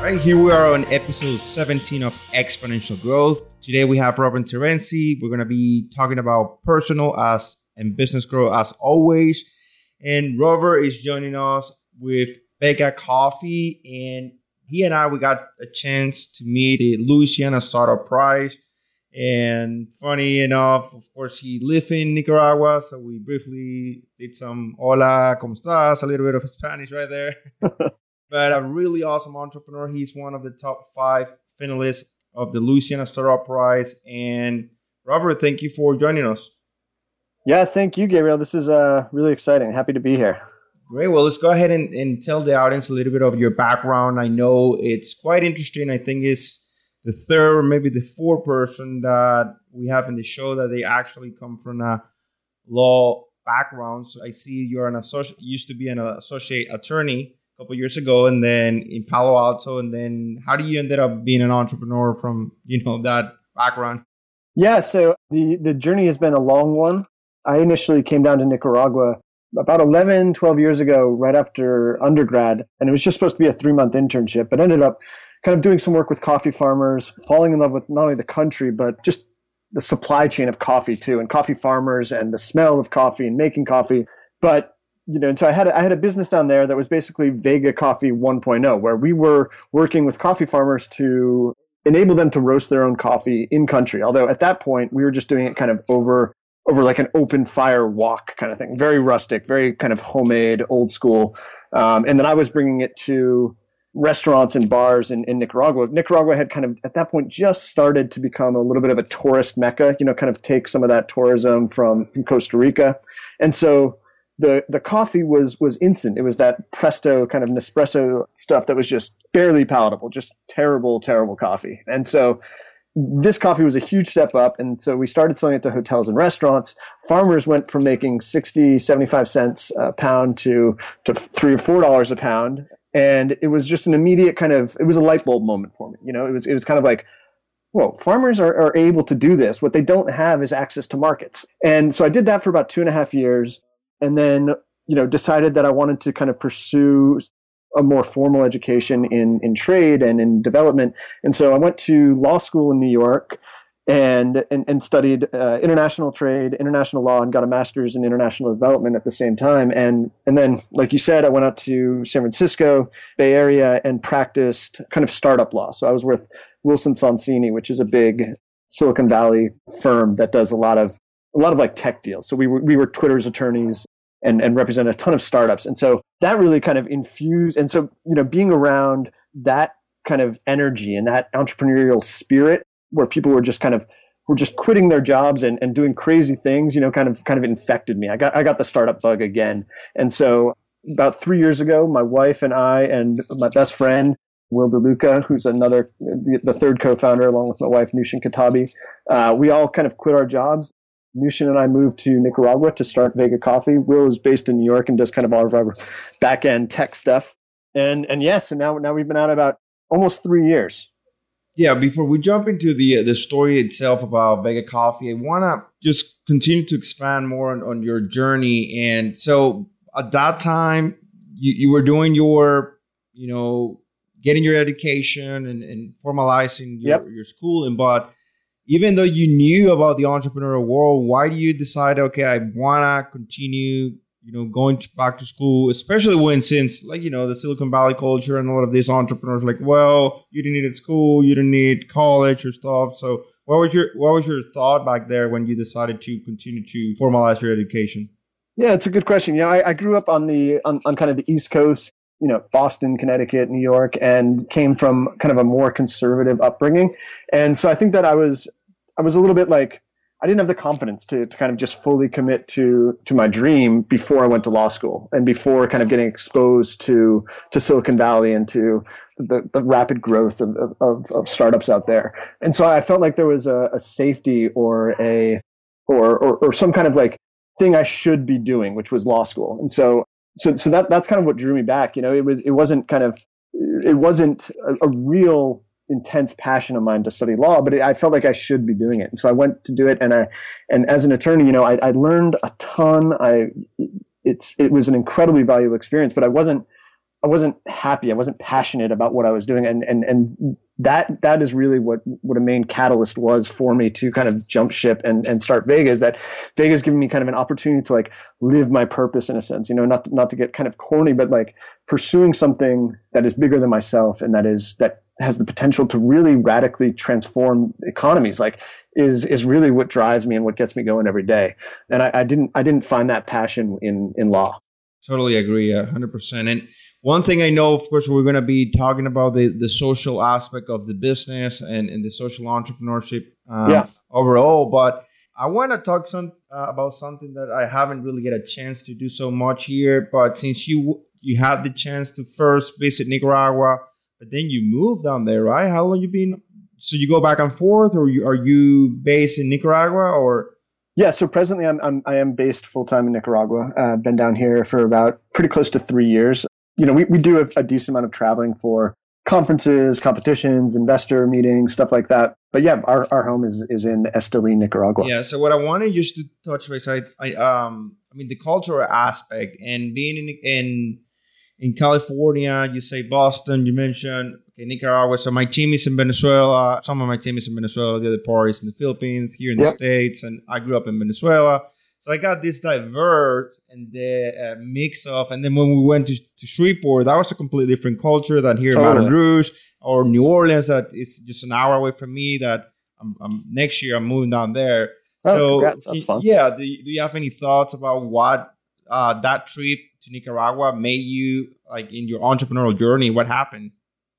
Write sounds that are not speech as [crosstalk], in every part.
Right here we are on episode 17 of Exponential Growth. Today we have Robert Terenzi. We're going to be talking about personal as and business growth as always. And Robert is joining us with Vega Coffee. And he and I, we got a chance to meet the Louisiana Startup Prize. And funny enough, of course, he lived in Nicaragua. So we briefly did some hola, ¿cómo estás? A little bit of Spanish right there. [laughs] but a really awesome entrepreneur. He's one of the top five finalists of the Louisiana Startup Prize. And Robert, thank you for joining us. Yeah, thank you, Gabriel. This is uh, really exciting. Happy to be here. Great. Well, let's go ahead and, and tell the audience a little bit of your background. I know it's quite interesting. I think it's the third or maybe the fourth person that we have in the show that they actually come from a law background. So I see you're an associate, used to be an associate attorney couple years ago and then in Palo Alto and then how do you ended up being an entrepreneur from you know that background? Yeah so the the journey has been a long one. I initially came down to Nicaragua about 11 12 years ago right after undergrad and it was just supposed to be a 3 month internship but ended up kind of doing some work with coffee farmers falling in love with not only the country but just the supply chain of coffee too and coffee farmers and the smell of coffee and making coffee. But you know, and so I had a, I had a business down there that was basically Vega Coffee 1.0, where we were working with coffee farmers to enable them to roast their own coffee in country. Although at that point we were just doing it kind of over over like an open fire walk kind of thing, very rustic, very kind of homemade, old school. Um, and then I was bringing it to restaurants and bars in, in Nicaragua. Nicaragua had kind of at that point just started to become a little bit of a tourist mecca, you know, kind of take some of that tourism from, from Costa Rica. And so the the coffee was was instant. It was that presto kind of Nespresso stuff that was just barely palatable, just terrible, terrible coffee. And so this coffee was a huge step up and so we started selling it to hotels and restaurants farmers went from making 60 75 cents a pound to to three or four dollars a pound and it was just an immediate kind of it was a light bulb moment for me you know it was it was kind of like well, farmers are, are able to do this. What they don't have is access to markets. And so I did that for about two and a half years and then you know decided that I wanted to kind of pursue a more formal education in in trade and in development. And so I went to law school in New York and and, and studied uh, international trade, international law, and got a master's in international development at the same time. And and then, like you said, I went out to San Francisco, Bay Area, and practiced kind of startup law. So I was with Wilson Sonsini, which is a big Silicon Valley firm that does a lot of a lot of like tech deals. So we were, we were Twitter's attorneys and, and represent a ton of startups. And so that really kind of infused. And so, you know, being around that kind of energy and that entrepreneurial spirit where people were just kind of were just quitting their jobs and, and doing crazy things, you know, kind of kind of infected me. I got I got the startup bug again. And so about three years ago, my wife and I and my best friend Will DeLuca, who's another, the third co-founder, along with my wife Nushin Katabi. Uh, we all kind of quit our jobs Nushin and I moved to Nicaragua to start Vega Coffee. Will is based in New York and does kind of all of our back end tech stuff. And and yeah, so now now we've been out about almost three years. Yeah, before we jump into the uh, the story itself about Vega Coffee, I want to just continue to expand more on, on your journey. And so at that time, you, you were doing your, you know, getting your education and, and formalizing your, yep. your schooling, but even though you knew about the entrepreneurial world, why do you decide, okay, I want to continue, you know, going to, back to school, especially when since like, you know, the Silicon Valley culture and a lot of these entrepreneurs like, well, you didn't need school, you didn't need college or stuff. So what was your, what was your thought back there when you decided to continue to formalize your education? Yeah, it's a good question. You know, I, I grew up on the, on, on kind of the East Coast you know Boston, Connecticut, New York, and came from kind of a more conservative upbringing. And so I think that I was I was a little bit like I didn't have the confidence to, to kind of just fully commit to to my dream before I went to law school and before kind of getting exposed to to Silicon Valley and to the, the rapid growth of, of, of startups out there. And so I felt like there was a, a safety or a or, or or some kind of like thing I should be doing, which was law school. And so so so that that's kind of what drew me back. You know, it was it wasn't kind of it wasn't a, a real intense passion of mine to study law, but it, I felt like I should be doing it. And so I went to do it. And I, and as an attorney, you know, I, I learned a ton. I, it's, it was an incredibly valuable experience, but I wasn't, I wasn't happy. I wasn't passionate about what I was doing, and and and that that is really what what a main catalyst was for me to kind of jump ship and and start Vega. Is that Vega's given me kind of an opportunity to like live my purpose in a sense. You know, not not to get kind of corny, but like pursuing something that is bigger than myself and that is that has the potential to really radically transform economies. Like is is really what drives me and what gets me going every day. And I, I didn't I didn't find that passion in in law. Totally agree, hundred percent. And one thing I know, of course, we're going to be talking about the, the social aspect of the business and, and the social entrepreneurship um, yeah. overall. But I want to talk some uh, about something that I haven't really get a chance to do so much here. But since you you had the chance to first visit Nicaragua, but then you move down there, right? How long you been? So you go back and forth, or you, are you based in Nicaragua, or? Yeah, so presently I'm, I'm I am based full time in Nicaragua. Uh, been down here for about pretty close to three years you know, we, we do a, a decent amount of traveling for conferences, competitions, investor meetings, stuff like that. But yeah, our, our home is is in Esteli, Nicaragua. Yeah. So what I wanted just to touch base, I, I um I mean the cultural aspect and being in in in California, you say Boston, you mentioned okay, Nicaragua. So my team is in Venezuela. Some of my team is in Venezuela. The other part is in the Philippines, here in yep. the States, and I grew up in Venezuela. So I got this diverse and the uh, mix of, and then when we went to, to Shreveport, that was a completely different culture than here totally. in Baton Rouge or New Orleans. That it's just an hour away from me. That I'm, I'm next year I'm moving down there. Oh, so congrats. That's fun. yeah, do, do you have any thoughts about what uh, that trip to Nicaragua made you like in your entrepreneurial journey? What happened?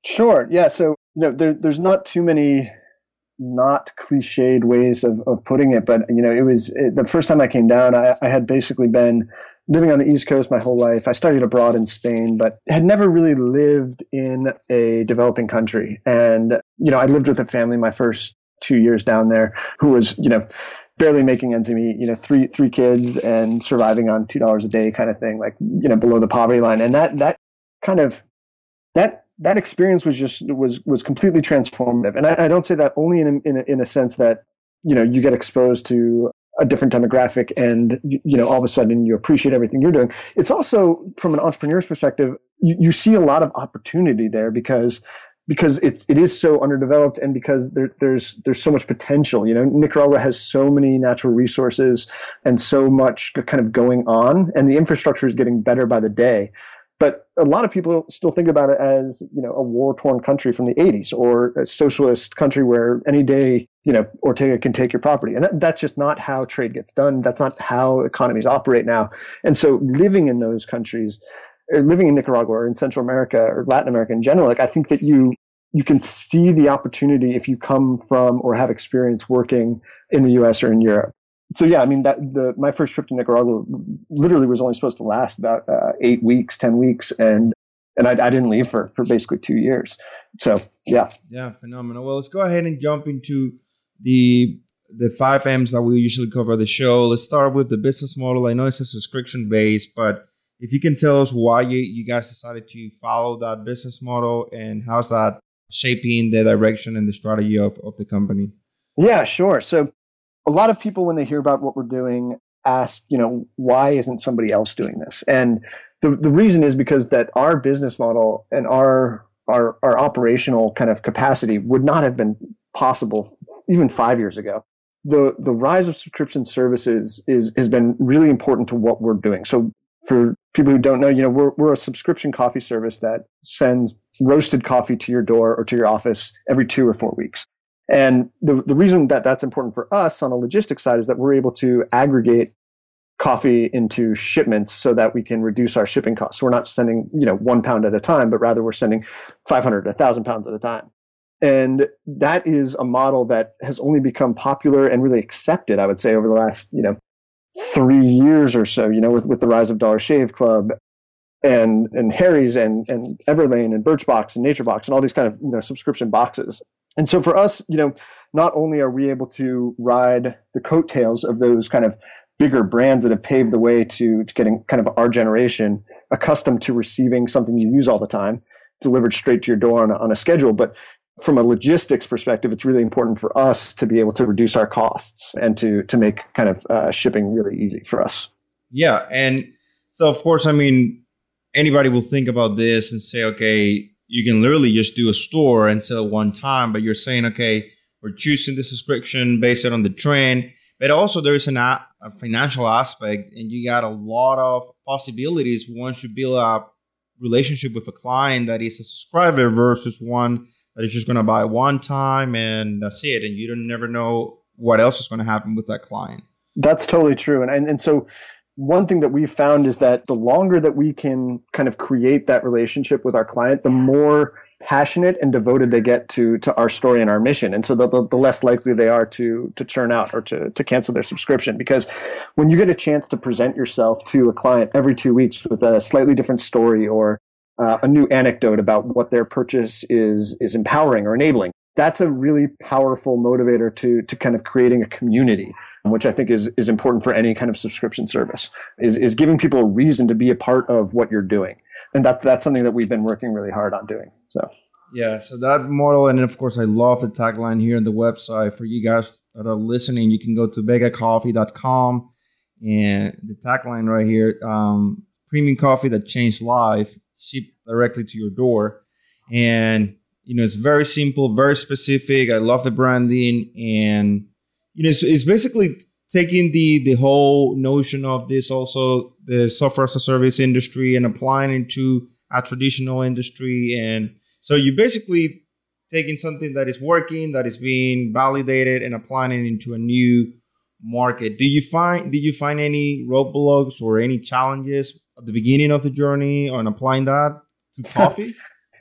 Sure. Yeah. So you know, there, there's not too many not cliched ways of, of putting it, but you know, it was it, the first time I came down, I, I had basically been living on the East Coast my whole life. I studied abroad in Spain, but had never really lived in a developing country. And, you know, I lived with a family my first two years down there who was, you know, barely making ends meet, you know, three, three kids and surviving on $2 a day kind of thing, like, you know, below the poverty line. And that, that kind of, that that experience was just was was completely transformative. And I, I don't say that only in a, in a, in a sense that you know you get exposed to a different demographic and you know all of a sudden you appreciate everything you're doing it's also from an entrepreneur's perspective you, you see a lot of opportunity there because because it's it is so underdeveloped and because there, there's there's so much potential you know nicaragua has so many natural resources and so much kind of going on and the infrastructure is getting better by the day but a lot of people still think about it as, you know, a war-torn country from the 80s or a socialist country where any day, you know, Ortega can take your property. And that, that's just not how trade gets done. That's not how economies operate now. And so living in those countries, living in Nicaragua or in Central America or Latin America in general, like I think that you you can see the opportunity if you come from or have experience working in the US or in Europe so yeah, I mean that the my first trip to Nicaragua literally was only supposed to last about uh, eight weeks, ten weeks, and and I, I, didn't leave for for basically two years. So yeah, yeah, phenomenal. Well, let's go ahead and jump into the the five M's that we usually cover the show. Let's start with the business model. I know it's a subscription base, but if you can tell us why you, you guys decided to follow that business model and how's that shaping the direction and the strategy of, of the company? Yeah, sure. So a lot of people when they hear about what we're doing ask you know why isn't somebody else doing this and the, the reason is because that our business model and our our our operational kind of capacity would not have been possible even five years ago the the rise of subscription services is has been really important to what we're doing so for people who don't know you know we're, we're a subscription coffee service that sends roasted coffee to your door or to your office every two or four weeks and the, the reason that that's important for us on a logistics side is that we're able to aggregate coffee into shipments so that we can reduce our shipping costs. So we're not sending, you know, one pound at a time, but rather we're sending 500, 1,000 pounds at a time. And that is a model that has only become popular and really accepted, I would say, over the last, you know, three years or so, you know, with, with the rise of Dollar Shave Club and and Harry's and and Everlane and Birchbox and NatureBox and all these kind of you know subscription boxes. And so for us, you know, not only are we able to ride the coattails of those kind of bigger brands that have paved the way to, to getting kind of our generation accustomed to receiving something you use all the time delivered straight to your door on on a schedule, but from a logistics perspective, it's really important for us to be able to reduce our costs and to to make kind of uh, shipping really easy for us. Yeah, and so of course, I mean, anybody will think about this and say, okay, you can literally just do a store and sell one time, but you're saying, okay, we're choosing the subscription based on the trend. But also there's an, a financial aspect and you got a lot of possibilities once you build a relationship with a client that is a subscriber versus one that is just going to buy one time and that's it. And you don't never know what else is going to happen with that client. That's totally true. And, and, and so one thing that we've found is that the longer that we can kind of create that relationship with our client, the more passionate and devoted they get to to our story and our mission and so the, the, the, less likely they are to to churn out or to to cancel their subscription because when you get a chance to present yourself to a client every two weeks with a slightly different story or uh, a new anecdote about what their purchase is is empowering or enabling. That's a really powerful motivator to to kind of creating a community which i think is is important for any kind of subscription service is is giving people a reason to be a part of what you're doing. And that that's something that we've been working really hard on doing so. Yeah so that model and of course i love the tagline here on the website for you guys that are listening. You can go to vegacoffee.com and the tagline right here um, premium coffee that changed life shipped directly to your door and you know, it's very simple, very specific. I love the branding, and you know, it's, it's basically taking the the whole notion of this also the software as a service industry and applying it to a traditional industry, and so you're basically taking something that is working, that is being validated, and applying it into a new market. Do you find did you find any roadblocks or any challenges the beginning of the journey on applying that to [laughs] coffee?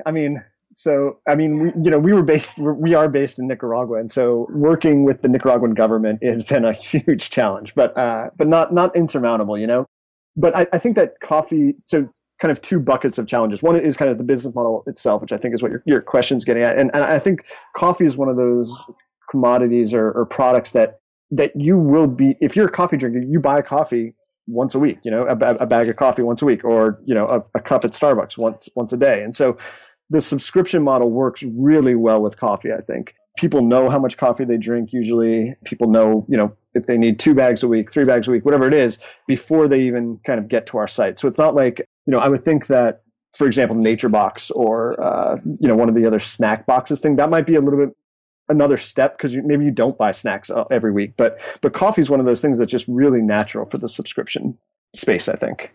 I mean, so I mean, we, you know, we were based, we are based in Nicaragua, and so working with the Nicaraguan government has [laughs] been a huge challenge, but uh, but not not insurmountable, you know. But I, I think that coffee, so kind of two buckets of challenges. One is kind of the business model itself, which I think is what your your question's getting at, and, and I think coffee is one of those commodities or, or products that that you will be if you're a coffee drinker, you buy coffee once a week, you know, a, a bag of coffee once a week, or you know, a, a cup at Starbucks once once a day, and so the subscription model works really well with coffee, I think. People know how much coffee they drink usually. People know, you know, if they need two bags a week, three bags a week, whatever it is, before they even kind of get to our site. So it's not like, you know, I would think that, for example, Nature Box or, uh, you know, one of the other snack boxes thing, that might be a little bit another step because maybe you don't buy snacks uh, every week. But, but coffee is one of those things that's just really natural for the subscription space, I think.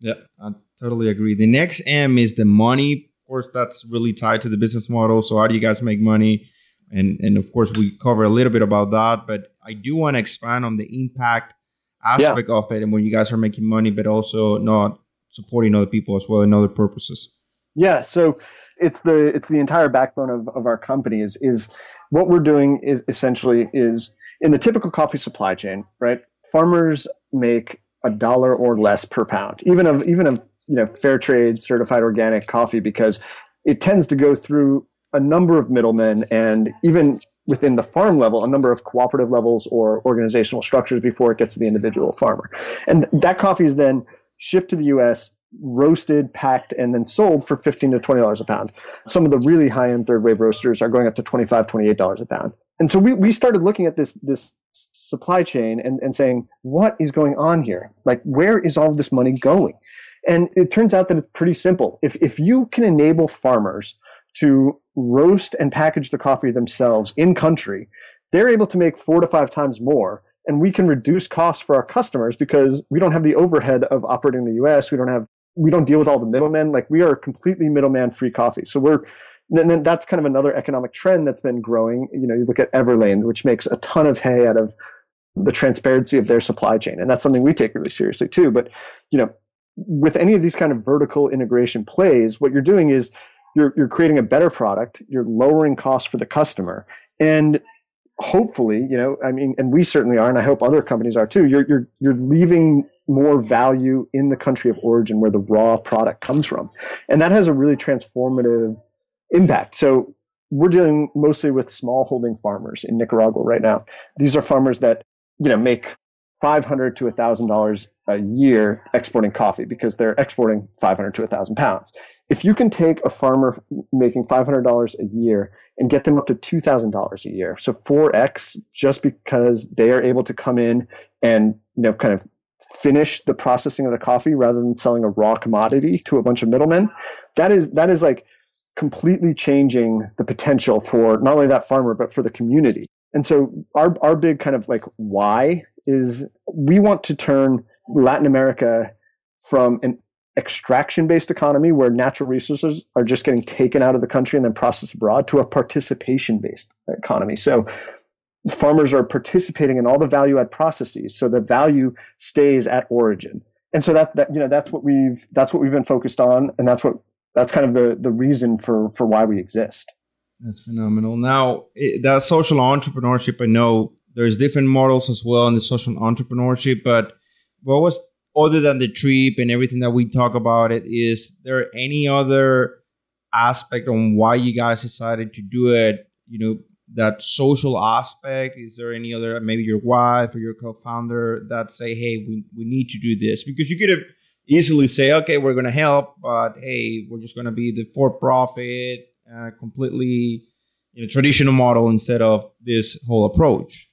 Yeah, I totally agree. The next M is the money of course, that's really tied to the business model. So how do you guys make money? And and of course, we cover a little bit about that, but I do want to expand on the impact aspect yeah. of it and when you guys are making money, but also not supporting other people as well in other purposes. Yeah, so it's the it's the entire backbone of, of our company is is what we're doing is essentially is in the typical coffee supply chain, right? Farmers make a dollar or less per pound, even of even of you know fair trade certified organic coffee because it tends to go through a number of middlemen and even within the farm level a number of cooperative levels or organizational structures before it gets to the individual farmer and that coffee is then shipped to the us roasted packed and then sold for 15 to 20 dollars a pound some of the really high end third wave roasters are going up to 25 28 dollars a pound and so we, we started looking at this this supply chain and, and saying what is going on here like where is all this money going and it turns out that it's pretty simple. If, if you can enable farmers to roast and package the coffee themselves in country, they're able to make four to five times more. And we can reduce costs for our customers because we don't have the overhead of operating in the US. We don't have, we don't deal with all the middlemen. Like we are completely middleman free coffee. So we're, and then that's kind of another economic trend that's been growing. You know, you look at Everlane, which makes a ton of hay out of the transparency of their supply chain. And that's something we take really seriously too. But, you know, with any of these kind of vertical integration plays, what you're doing is you're, you're creating a better product, you're lowering costs for the customer, and hopefully, you know, I mean, and we certainly are, and I hope other companies are too. You're you're you're leaving more value in the country of origin where the raw product comes from, and that has a really transformative impact. So we're dealing mostly with small holding farmers in Nicaragua right now. These are farmers that you know make 500 to $1,000 a year exporting coffee because they're exporting 500 to 1,000 pounds. If you can take a farmer making $500 a year and get them up to $2,000 a year, so 4x just because they are able to come in and, you know, kind of finish the processing of the coffee rather than selling a raw commodity to a bunch of middlemen. That is that is like completely changing the potential for not only that farmer but for the community. And so our our big kind of like why is we want to turn Latin America from an extraction based economy where natural resources are just getting taken out of the country and then processed abroad to a participation based economy. So farmers are participating in all the value add processes so the value stays at origin. And so that, that you know that's what we've that's what we've been focused on and that's what that's kind of the the reason for for why we exist. That's phenomenal. Now, it, that social entrepreneurship, I know there's different models as well in the social entrepreneurship, but what was other than the trip and everything that we talk about it is there any other aspect on why you guys decided to do it you know that social aspect? Is there any other maybe your wife or your co-founder that say hey we, we need to do this because you could have easily say okay we're going to help but hey we're just going to be the for-profit uh, completely traditional model instead of this whole approach.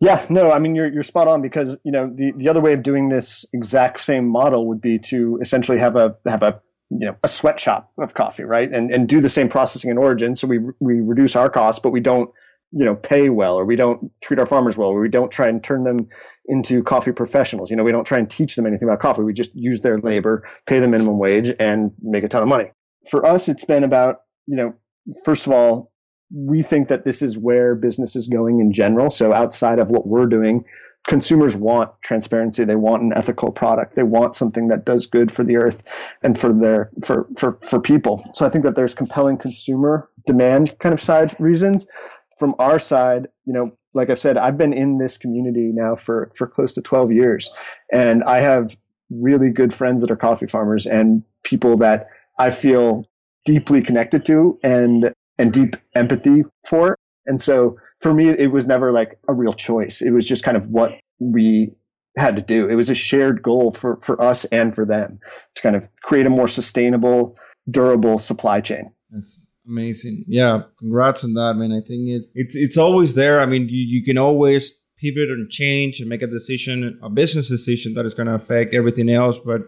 Yeah, no, I mean you're you're spot on because you know the, the other way of doing this exact same model would be to essentially have a have a you know a sweatshop of coffee, right? And and do the same processing in origin, so we we reduce our costs, but we don't you know pay well, or we don't treat our farmers well, or we don't try and turn them into coffee professionals. You know, we don't try and teach them anything about coffee. We just use their labor, pay the minimum wage, and make a ton of money. For us, it's been about you know first of all we think that this is where business is going in general. So outside of what we're doing, consumers want transparency. They want an ethical product. They want something that does good for the earth and for their for for for people. So I think that there's compelling consumer demand kind of side reasons. From our side, you know, like I said, I've been in this community now for for close to 12 years and I have really good friends that are coffee farmers and people that I feel deeply connected to and and deep empathy for. And so for me, it was never like a real choice. It was just kind of what we had to do. It was a shared goal for, for us and for them to kind of create a more sustainable, durable supply chain. That's amazing. Yeah. Congrats on that, man. I think it, it's, it's always there. I mean, you, you can always pivot and change and make a decision, a business decision that is going to affect everything else. But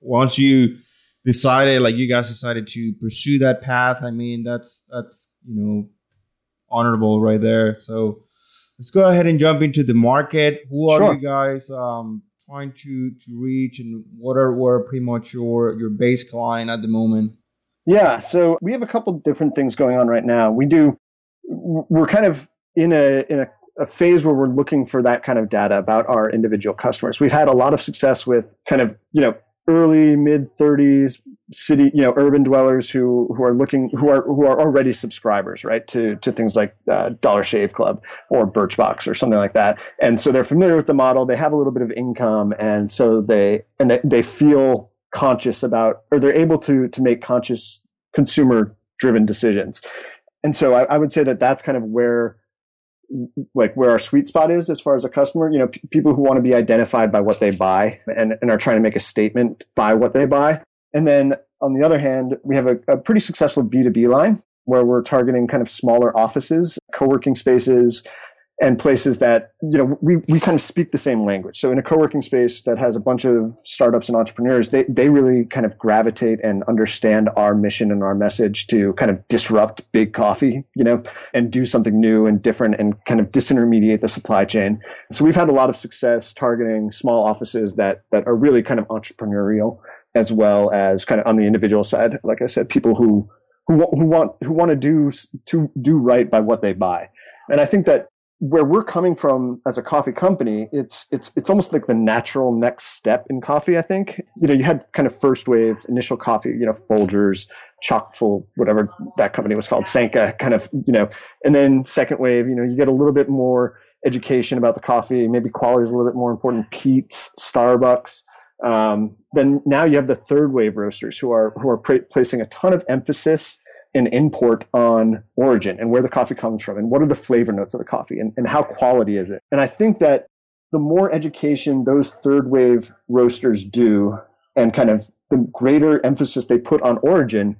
once you decided like you guys decided to pursue that path i mean that's that's you know honorable right there so let's go ahead and jump into the market who are sure. you guys um, trying to to reach and what are are pretty much your your base client at the moment yeah so we have a couple different things going on right now we do we're kind of in a in a a phase where we're looking for that kind of data about our individual customers. We've had a lot of success with kind of, you know, early mid 30s city you know urban dwellers who who are looking who are who are already subscribers right to to things like uh, dollar shave club or birchbox or something like that. And so they're familiar with the model. They have a little bit of income. And so they and they, they feel conscious about or they're able to to make conscious consumer driven decisions. And so I, I would say that that's kind of where like where our sweet spot is as far as a customer you know p- people who want to be identified by what they buy and, and are trying to make a statement by what they buy. And then on the other hand we have a, a pretty successful b2b line where we're targeting kind of smaller offices co-working spaces and places that you know we, we kind of speak the same language. So in a co-working space that has a bunch of startups and entrepreneurs they, they really kind of gravitate and understand our mission and our message to kind of disrupt big coffee you know and do something new and different and kind of disintermediate the supply chain. So we've had a lot of success targeting small offices that that are really kind of entrepreneurial as well as kind of on the individual side. Like i said people who who, who want who want to do to do right by what they buy. And i think that where we're coming from as a coffee company, it's it's it's almost like the natural next step in coffee. I think you know you had kind of first wave initial coffee, you know Folgers, Chockfull, whatever that company was called, Sanka, kind of you know, and then second wave, you know, you get a little bit more education about the coffee, maybe quality is a little bit more important. Peet's, Starbucks. Um, then now you have the third wave roasters who are who are placing a ton of emphasis an import on origin and where the coffee comes from and what are the flavor notes of the coffee and, and how quality is it. And I think that the more education those third wave roasters do and kind of the greater emphasis they put on origin,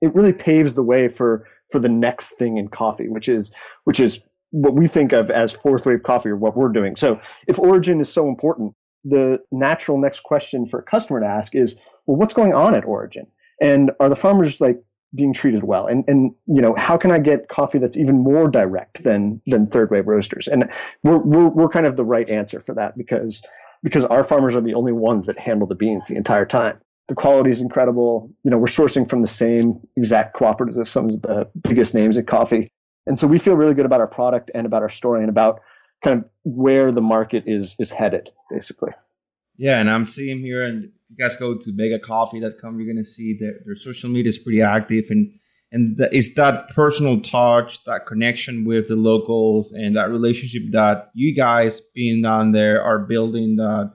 it really paves the way for for the next thing in coffee, which is which is what we think of as fourth wave coffee or what we're doing. So if origin is so important, the natural next question for a customer to ask is, well, what's going on at Origin? And are the farmers like being treated well? And and you know, how can I get coffee that's even more direct than than third wave roasters? And we're we're, we're kind of the right answer for that because because our farmers are the only ones that handle the beans the entire time. The quality is incredible. You know, we're sourcing from the same exact cooperatives as some of the biggest names in coffee. And so we feel really good about our product and about our story and about kind of where the market is is headed, basically. Yeah, and I'm seeing here, you guys go to vegacoffee.com, you're going to see that their social media is pretty active, and and the, it's that personal touch, that connection with the locals, and that relationship that you guys being down there are building that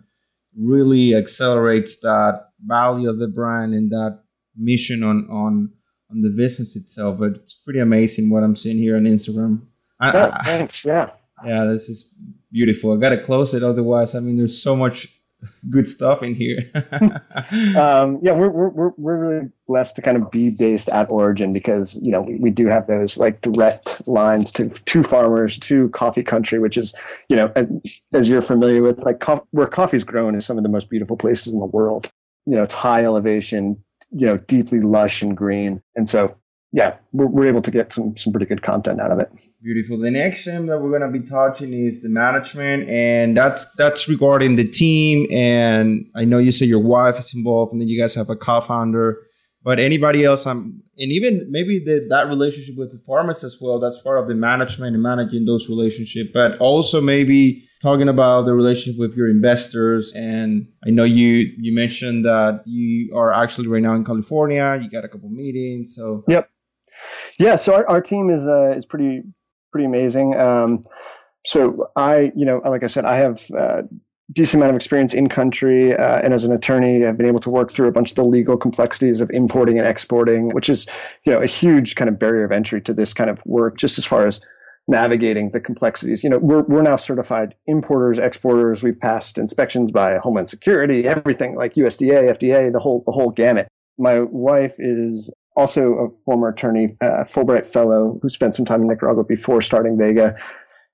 really accelerates that value of the brand and that mission on on on the business itself. But it's pretty amazing what I'm seeing here on Instagram. I, thanks. Yeah. Yeah, this is beautiful. I gotta close it, otherwise, I mean, there's so much good stuff in here. [laughs] um, yeah, we're, we're we're really blessed to kind of be based at Origin because you know we, we do have those like direct lines to to farmers to coffee country, which is you know as you're familiar with, like co- where coffee's grown is some of the most beautiful places in the world. You know, it's high elevation, you know, deeply lush and green, and so yeah, we're, we're, able to get some some pretty good content out of it. Beautiful. The next thing that we're going to be touching is the management, and that's that's regarding the team. And I know you say your wife is involved, and then you guys have a co-founder. But anybody else, I'm, and even maybe the, that relationship with the farmers as well. That's part of the management and managing those relationships. But also maybe talking about the relationship with your investors. And I know you you mentioned that you are actually right now in California. You got a couple meetings, so yep yeah, so our, our team is uh, is pretty pretty amazing. Um, so I, you know, like I said, I have a uh, decent amount of experience in country, uh, and as an attorney, I've been able to work through a bunch of the legal complexities of importing and exporting, which is, you know, a huge kind of barrier of entry to this kind of work, just as far as navigating the complexities. You know, we're we're now certified importers, exporters. We've passed inspections by Homeland Security, everything like USDA, FDA, the whole the whole gamut. My wife is also a former attorney, uh, Fulbright fellow who spent some time in Nicaragua before starting Vega.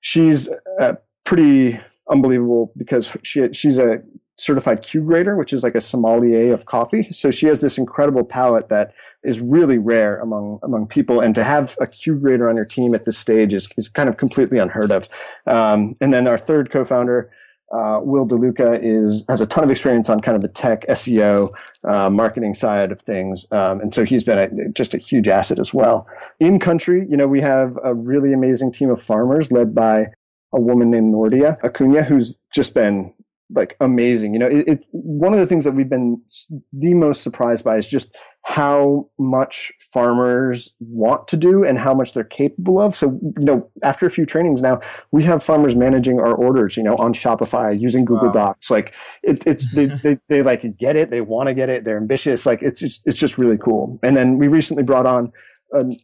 She's uh, pretty unbelievable because she she's a certified Q grader, which is like a sommelier of coffee. So she has this incredible palate that is really rare among among people. And to have a Q grader on your team at this stage is, is kind of completely unheard of. Um, and then our third co-founder, uh, Will DeLuca is has a ton of experience on kind of the tech SEO uh, marketing side of things, um, and so he's been a, just a huge asset as well. In country, you know, we have a really amazing team of farmers led by a woman named Nordia Acuna, who's just been like amazing. You know, it, it's one of the things that we've been the most surprised by is just how much farmers want to do and how much they're capable of. So, you know, after a few trainings now, we have farmers managing our orders, you know, on Shopify using Google wow. Docs. Like it, it's, they, [laughs] they, they like get it. They want to get it. They're ambitious. Like it's just, it's just really cool. And then we recently brought on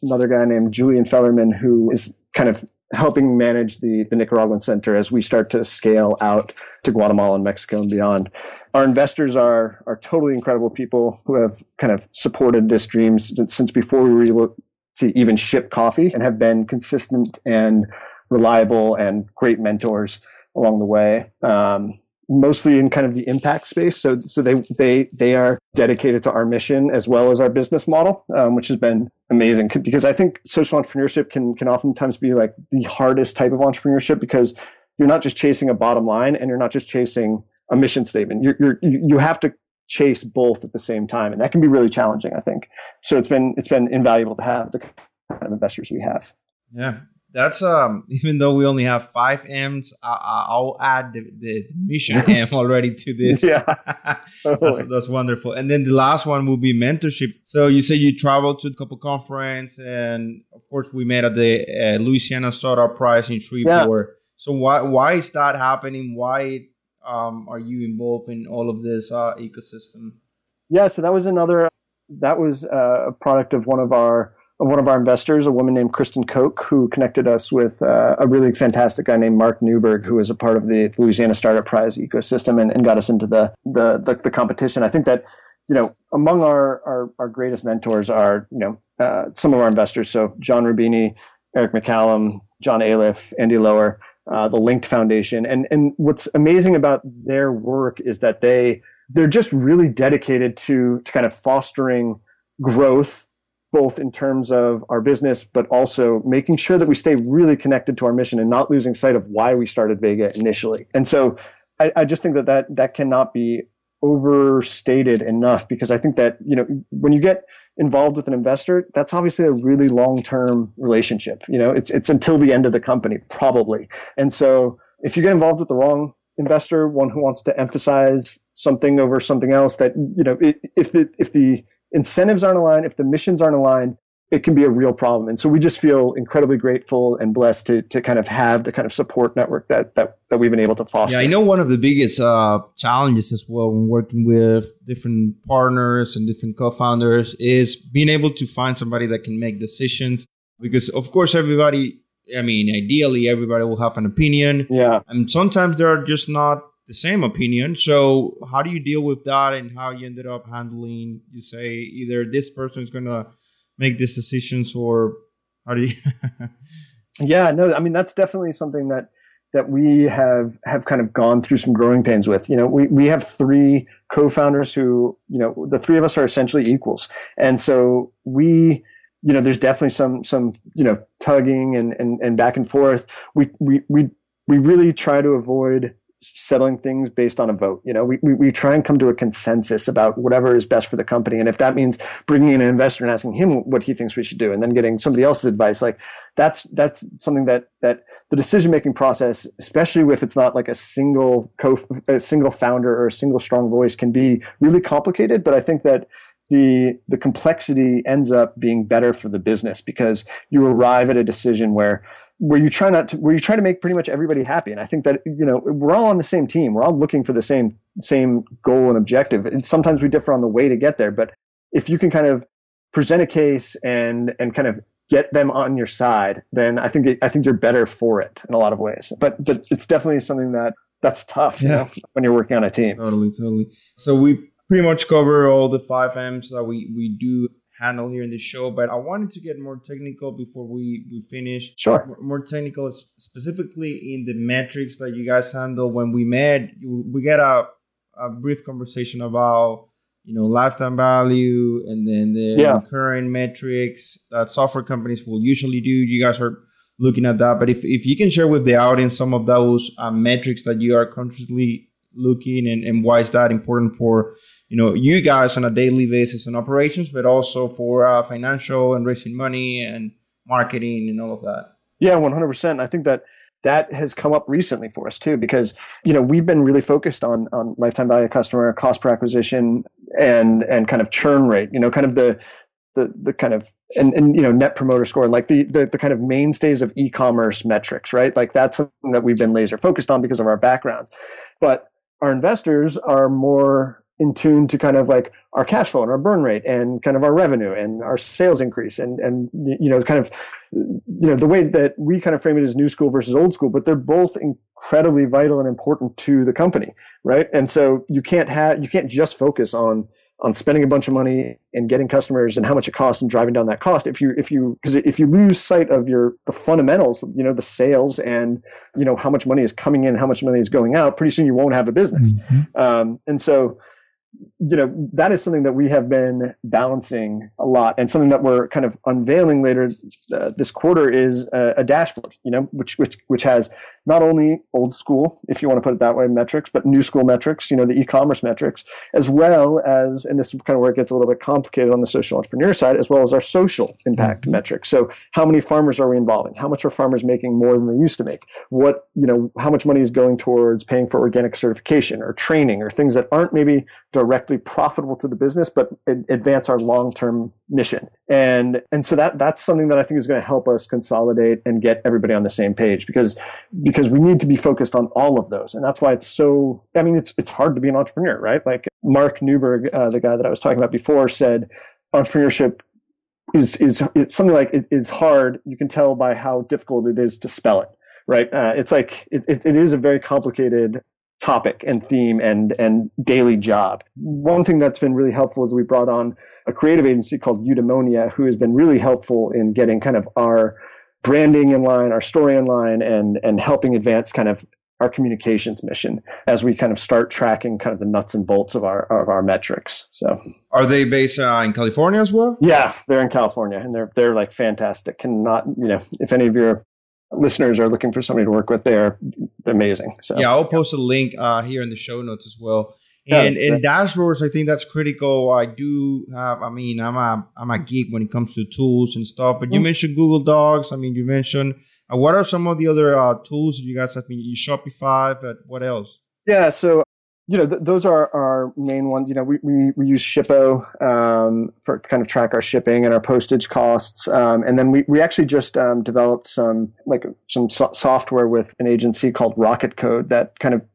another guy named Julian Fellerman, who is kind of helping manage the, the Nicaraguan center as we start to scale out to Guatemala and Mexico and beyond. Our investors are are totally incredible people who have kind of supported this dream since, since before we were able to even ship coffee and have been consistent and reliable and great mentors along the way. Um, mostly in kind of the impact space. So, so they they they are dedicated to our mission as well as our business model, um, which has been amazing. Because I think social entrepreneurship can can oftentimes be like the hardest type of entrepreneurship because you're not just chasing a bottom line and you're not just chasing a mission statement. You're, you're you have to chase both at the same time, and that can be really challenging. I think so. It's been it's been invaluable to have the kind of investors we have. Yeah, that's um. [laughs] Even though we only have five M's, I, will add the, the mission [laughs] M already to this. Yeah, [laughs] that's, that's wonderful. And then the last one will be mentorship. So you say you traveled to a couple conference, and of course we met at the uh, Louisiana Startup Prize in Shreveport. Yeah. So why why is that happening? Why um, are you involved in all of this uh, ecosystem? Yeah, so that was another. That was uh, a product of one of our of one of our investors, a woman named Kristen Koch, who connected us with uh, a really fantastic guy named Mark Newberg, who is a part of the Louisiana Startup Prize ecosystem and, and got us into the, the, the the competition. I think that you know among our our, our greatest mentors are you know uh, some of our investors. So John Rubini, Eric McCallum, John Aliff, Andy Lower. uh, the Linked Foundation. And and what's amazing about their work is that they they're just really dedicated to to kind of fostering growth both in terms of our business, but also making sure that we stay really connected to our mission and not losing sight of why we started Vega initially. And so I, I just think that, that that cannot be overstated enough because I think that, you know, when you get involved with an investor, that's obviously a really long-term relationship. You know, it's it's until the end of the company, probably. And so if you get involved with the wrong investor, one who wants to emphasize something over something else that, you know, if the if the incentives aren't aligned, if the missions aren't aligned, it can be a real problem. And so we just feel incredibly grateful and blessed to, to kind of have the kind of support network that, that, that we've been able to foster. Yeah, I know one of the biggest uh, challenges as well when working with different partners and different co-founders is being able to find somebody that can make decisions. Because of course, everybody, I mean, ideally, everybody will have an opinion. Yeah. And sometimes they're just not the same opinion. So how do you deal with that and how you ended up handling, you say either this person is to make these decisions or how do you [laughs] yeah no i mean that's definitely something that that we have have kind of gone through some growing pains with. You know we, we have three co-founders who you know the three of us are essentially equals. And so we you know there's definitely some some you know tugging and and, and back and forth. We we we we really try to avoid settling things based on a vote. You know, we, we, we, try and come to a consensus about whatever is best for the company. And if that means bringing in an investor and asking him what he thinks we should do and then getting somebody else's advice, like that's, that's something that, that the decision making process, especially if it's not like a single co, a single founder or a single strong voice can be really complicated. But I think that the the complexity ends up being better for the business because you arrive at a decision where where you try not to where you try to make pretty much everybody happy. And i think that you know we're all on the same team. We're all looking for the same same goal and objective. And sometimes we differ on the way to get there. But if you can kind of present a case and and kind of get them on your side then i think it, i think you're better for it in a lot of ways. But but it's definitely something that that's tough yeah. You know, when you're working on a team. Totally totally. So we pretty much cover all the five m's that we we do handle here in the show, but I wanted to get more technical before we, we finish. Sure. More technical, specifically in the metrics that you guys handle. When we met, we get a, a brief conversation about you know lifetime value and then the yeah. recurring metrics that software companies will usually do. You guys are looking at that, but if, if you can share with the audience some of those uh, metrics that you are consciously looking and, and why is that important for you know you guys on a daily basis in operations, but also for uh, financial and raising money and marketing and all of that. Yeah, one hundred percent. I think that that has come up recently for us too, because you know we've been really focused on on lifetime value customer, cost per acquisition, and and kind of churn rate. You know, kind of the the the kind of and, and you know net promoter score like the, the the kind of mainstays of e-commerce metrics right like that's something that we've been laser focused on because of our backgrounds but our investors are more in tune to kind of like our cash flow and our burn rate and kind of our revenue and our sales increase and and you know kind of you know the way that we kind of frame it as new school versus old school but they're both incredibly vital and important to the company right? And so you can't have you can't just focus on on spending a bunch of money and getting customers and how much it costs and driving down that cost. If you if you because if you lose sight of your the fundamentals you know the sales and you know how much money is coming in how much money is going out pretty soon you won't have a business. Mm-hmm. um, and so you know that is something that we have been balancing a lot and something that we're kind of unveiling later uh, this quarter is a, a, dashboard you know which which which has not only old school if you want to put it that way metrics but new school metrics you know the e-commerce metrics as well as and this is kind of where it gets a little bit complicated on the social entrepreneur side as well as our social impact mm-hmm. metrics so how many farmers are we involving how much are farmers making more than they used to make what you know how much money is going towards paying for organic certification or training or things that aren't maybe directly profitable to the business, but advance our long-term mission. And and so that that's something that I think is going to help us consolidate and get everybody on the same page because because we need to be focused on all of those. And that's why it's so. I mean, it's it's hard to be an entrepreneur, right? Like Mark Newberg, uh, the guy that I was talking about before, said entrepreneurship is is it's something like it is hard. You can tell by how difficult it is to spell it right? Uh, it's like it, it, it is a very complicated topic and theme and and daily job. One thing that's been really helpful is we brought on a creative agency called Eudemonia, who has been really helpful in getting kind of our branding in line, our story in line, and and helping advance kind of our communications mission as we kind of start tracking kind of the nuts and bolts of our of our metrics. So, are they based uh, in California as well? Yeah, they're in California, and they're they're like fantastic. Cannot you know if any of your listeners are looking for somebody to work with, they're amazing. So yeah, I'll post a link uh, here in the show notes as well. And yeah, and dashboards, I think that's critical. I do have. I mean, I'm a I'm a geek when it comes to tools and stuff. But you mm-hmm. mentioned Google Docs. I mean, you mentioned uh, what are some of the other uh, tools you guys have? I mean, you Shopify, but what else? Yeah, so you know th- those are our main ones. You know, we we, we use Shippo um, for kind of track our shipping and our postage costs, um, and then we we actually just um, developed some like some so- software with an agency called Rocket Code that kind of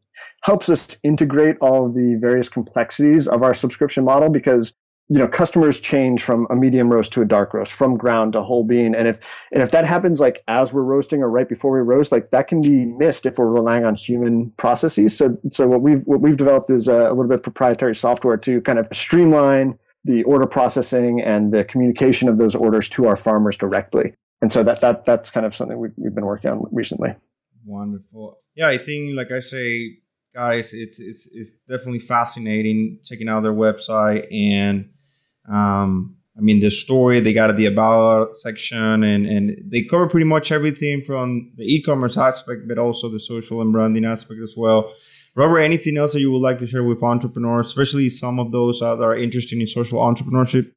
helps us integrate all of the various complexities of our subscription model because you know customers change from a medium roast to a dark roast from ground to whole bean. And if and if that happens like as we're roasting or right before we roast like that can be missed if we're relying on human processes. So so what we've what we've developed is a, a little bit proprietary software to kind of streamline the order processing and the communication of those orders to our farmers directly. And so that that that's kind of something we've, we've been working on recently. Wonderful. Yeah i think like i say guys, it's it's it's definitely fascinating checking out their website and um, I mean the story they got the about section and and they cover pretty much everything from the e-commerce aspect, but also the social and branding aspect as well. Robert, anything else that you would like to share with entrepreneurs, especially some of those that are interested in social entrepreneurship?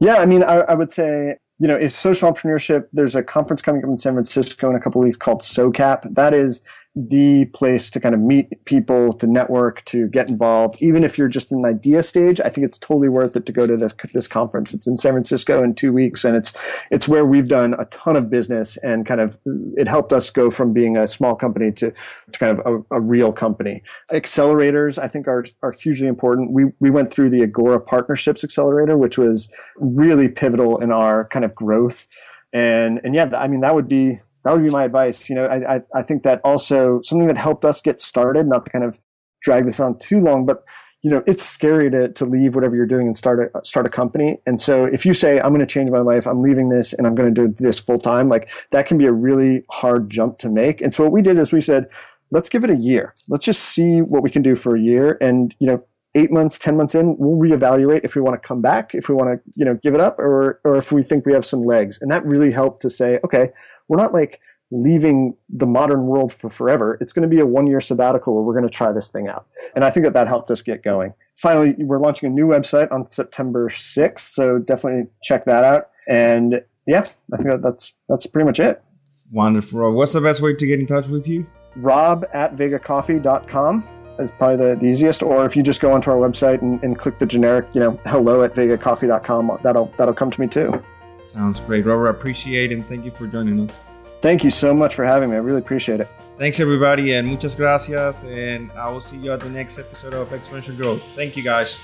Yeah, I mean, I, I would say you know, it's social entrepreneurship. There's a conference coming up in San Francisco in a couple weeks called SOCAP. That is the place to kind of meet people, to network, to get involved. Even if you're just in an idea stage, I think it's totally worth it to go to this this conference. It's in San Francisco in two weeks, and it's it's where we've done a ton of business and kind of it helped us go from being a small company to, to kind of a, a real company. Accelerators, I think, are are hugely important. We we went through the Agora Partnerships Accelerator, which was really pivotal in our kind of growth. And and yeah, I mean that would be that would be my advice. You know, I, I, I think that also something that helped us get started, not to kind of drag this on too long, but you know, it's scary to, to leave whatever you're doing and start a, start a company. And so if you say, I'm going to change my life, I'm leaving this and I'm going to do this full time, like that can be a really hard jump to make. And so what we did is we said, let's give it a year. Let's just see what we can do for a year. And, you know, eight months, 10 months in, we'll reevaluate if we want to come back, if we want to, you know, give it up or, or if we think we have some legs. And that really helped to say, okay, we're not like leaving the modern world for forever. It's going to be a one year sabbatical where we're going to try this thing out. And I think that that helped us get going. Finally, we're launching a new website on September 6th. So definitely check that out. And yeah, I think that that's, that's pretty much it. Wonderful. What's the best way to get in touch with you? Rob at vegacoffee.com is probably the, the easiest. Or if you just go onto our website and, and click the generic, you know, hello at vegacoffee.com, that'll, that'll come to me too. Sounds great. Robert, I appreciate it and thank you for joining us. Thank you so much for having me. I really appreciate it. Thanks, everybody, and muchas gracias. And I will see you at the next episode of Exponential Growth. Thank you, guys.